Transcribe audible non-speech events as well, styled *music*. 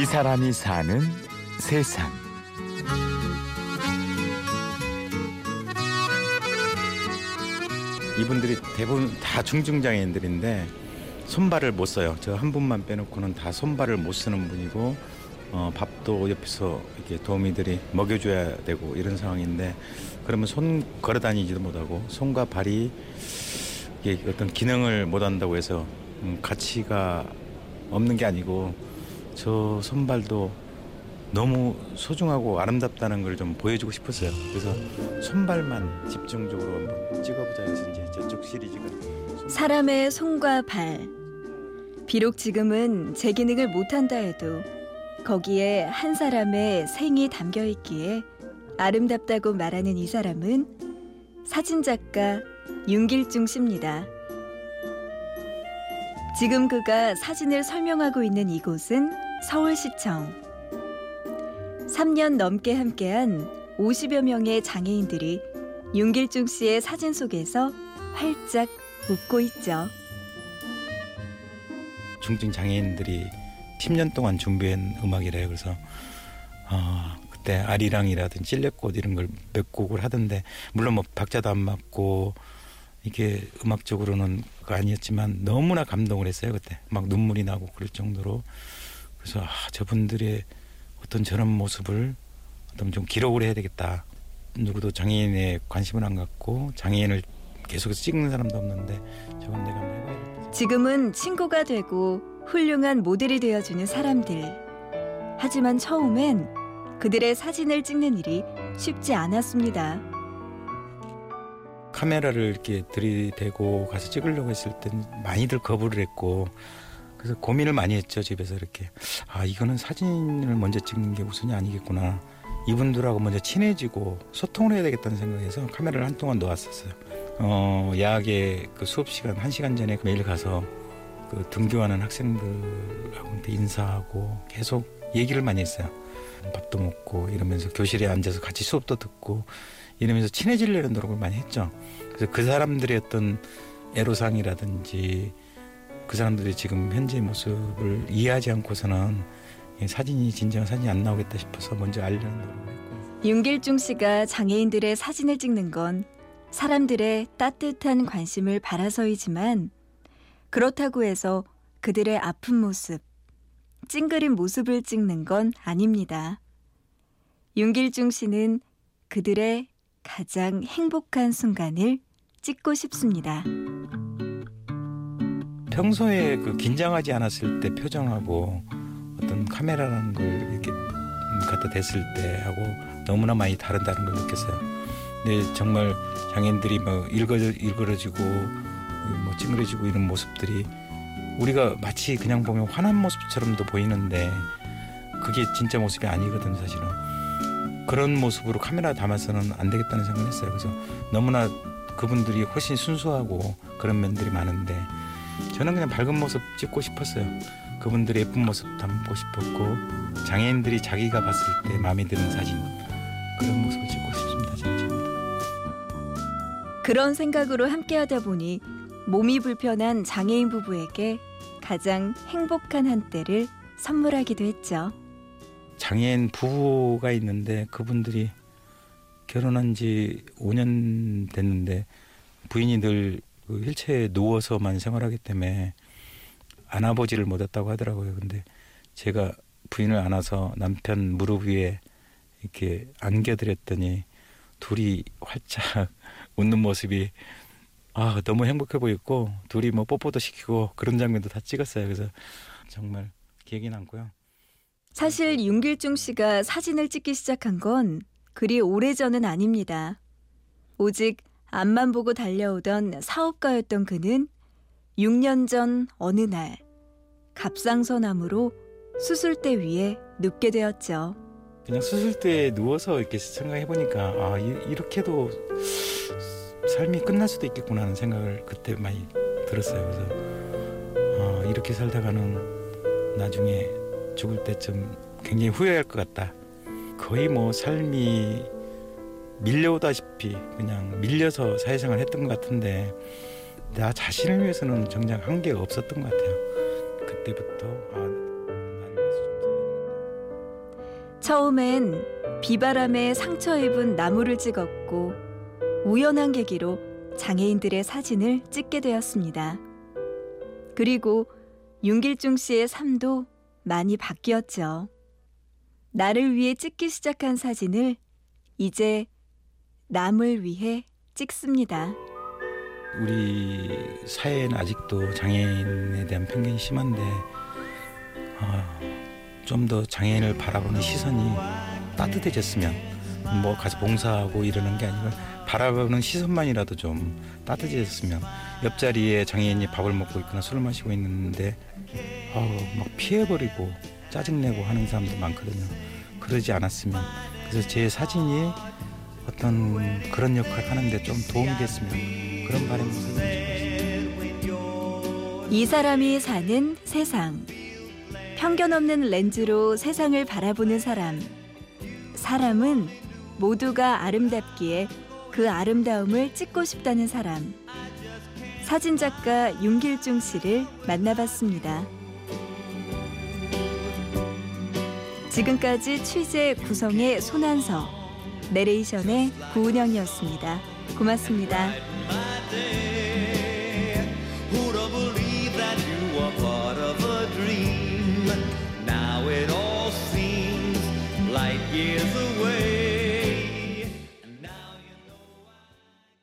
이 사람이 사는 세상. 이분들이 대부분 다 중증장애인들인데 손발을 못 써요. 저 한 분만 빼놓고는 다 손발을 못 쓰는 분이고 어, 밥도 옆에서 이렇게 도우미들이 먹여줘야 되고 이런 상황인데 그러면 손 걸어 다니지도 못하고 손과 발이 어떤 기능을 못 한다고 해서 음, 가치가 없는 게 아니고 저 손발도 너무 소중하고 아름답다는 걸 좀 보여주고 싶었어요. 그래서 손발만 집중적으로 한번 찍어보자 해서 이제 저쪽 시리즈가 사람의 손과 발. 비록 지금은 제 기능을 못한다 해도 거기에 한 사람의 생이 담겨 있기에 아름답다고 말하는 이 사람은 사진작가 윤길중 씨입니다. 지금 그가 사진을 설명하고 있는 이곳은 서울시청. 3년 넘게 함께한 50여 명의 장애인들이 윤길중 씨의 사진 속에서 활짝 웃고 있죠. 중증 장애인들이 10년 동안 준비한 음악이래요. 그래서 어, 그때 아리랑이라든지 찔레꽃 이런 걸 몇 곡을 하던데 물론 뭐 박자도 안 맞고 이게 음악적으로는 아니었지만 너무나 감동을 했어요 그때 막 눈물이 나고 그럴 정도로 그래서 아, 저분들의 어떤 저런 모습을 어떤 좀 기록을 해야 되겠다 누구도 장애인에 관심을 안 갖고 장애인을 계속해서 찍는 사람도 없는데 저건 내가 해봐야겠다 지금은 친구가 되고 훌륭한 모델이 되어주는 사람들. 하지만 처음엔 그들의 사진을 찍는 일이 쉽지 않았습니다. 카메라를 이렇게 들이대고 가서 찍으려고 했을 땐 많이들 거부를 했고 그래서 고민을 많이 했죠 집에서 이렇게. 아 이거는 사진을 먼저 찍는 게 우선이 아니겠구나. 이분들하고 먼저 친해지고 소통을 해야 되겠다는 생각에서 카메라를 한 동안 놓았었어요. 어 야학의 그 수업 시간 한 시간 전에 매일 가서 그 등교하는 학생들하고 인사하고 계속 얘기를 많이 했어요. 밥도 먹고 이러면서 교실에 앉아서 같이 수업도 듣고 이러면서 친해지려는 노력을 많이 했죠. 그래서 그 사람들의 어떤 애로사항이라든지 그 사람들이 지금 현재 모습을 이해하지 않고서는 이 사진이 진정한 사진이 안 나오겠다 싶어서 먼저 알려는 노력을 했고 윤길중 씨가 장애인들의 사진을 찍는 건 사람들의 따뜻한 관심을 바라서이지만 그렇다고 해서 그들의 아픈 모습, 찡그린 모습을 찍는 건 아닙니다. 윤길중 씨는 그들의 가장 행복한 순간을 찍고 싶습니다. 평소에 그 긴장하지 않았을 때 표정하고 어떤 카메라라는 걸 이렇게 갖다 댔을 때 하고 너무나 많이 다른다는 걸 느꼈어요. 근데 정말 장애인들이 뭐 일그러, 일그러지고 뭐 찡그려지고 이런 모습들이 우리가 마치 그냥 보면 화난 모습처럼도 보이는데 그게 진짜 모습이 아니거든 사실은 그런 모습으로 카메라 담아서는 안 되겠다는 생각을 했어요. 그래서 너무나 그분들이 훨씬 순수하고 그런 면들이 많은데 저는 그냥 밝은 모습 찍고 싶었어요. 그분들의 예쁜 모습 담고 싶었고 장애인들이 자기가 봤을 때 마음에 드는 사진 그런 모습을 찍고 싶습니다 진짜. 그런 생각으로 함께하다 보니 몸이 불편한 장애인 부부에게 가장 행복한 한때를 선물하기도 했죠. 장애인 부부가 있는데 그분들이 결혼한 지 5년 됐는데 부인이 늘그 휠체어에 누워서만 생활하기 때문에 안아보지를 못했다고 하더라고요. 근데 제가 부인을 안아서 남편 무릎 위에 이렇게 안겨드렸더니 둘이 활짝 *laughs* 웃는 모습이 아 너무 행복해 보였고 둘이 뭐 뽀뽀도 시키고 그런 장면도 다 찍었어요. 그래서 정말 기억이 남고요. 사실 윤길중 씨가 사진을 찍기 시작한 건 그리 오래전은 아닙니다. 오직 앞만 보고 달려오던 사업가였던 그는 6년 전 어느 날 갑상선암으로 수술대 위에 눕게 되었죠. 그냥 수술대에 누워서 이렇게 생각해 보니까 아 이- 이렇게도 삶이 끝날 수도 있겠구나 하는 생각을 그때 많이 들었어요. 그래서 아, 이렇게 살다가는 나중에 죽을 때쯤 굉장히 후회할 것 같다. 거의 뭐 삶이 밀려오다시피 그냥 밀려서 사회생활 했던 것 같은데 나 자신을 위해서는 정작 한게 없었던 것 같아요. 그때부터 아. 처음엔 비바람에 상처 입은 나무를 찍었고 우연한 계기로 장애인들의 사진을 찍게 되었습니다. 그리고 윤길중 씨의 삶도 많이 바뀌었죠. 나를 위해 찍기 시작한 사진을 이제 남을 위해 찍습니다. 우리 사회에는 아직도 장애인에 대한 편견이 심한데 아, 좀더 장애인을 바라보는 시선이 따뜻해졌으면 뭐 가서 봉사하고 이러는 게 아니라 바라보는 시선만이라도 좀 따뜻해졌으면 옆자리에 장애인이 밥을 먹고 있거나 술을 마시고 있는데 아우 막 피해버리고 짜증내고 하는 사람도 많거든요. 그러지 않았으면 그래서 제 사진이 어떤 그런 역할 하는데 좀 도움이 됐으면 그런 있습니다. 이 사람이 사는 세상. 편견 없는 렌즈로 세상을 바라보는 사람. 사람은 모두가 아름답기에 그 아름다움을 찍고 싶다는 사람. 사진작가 윤길중 씨를 만나봤습니다. 지금까지 취재 구성의 손한서, 내레이션의 구은영이었습니다. 고맙습니다.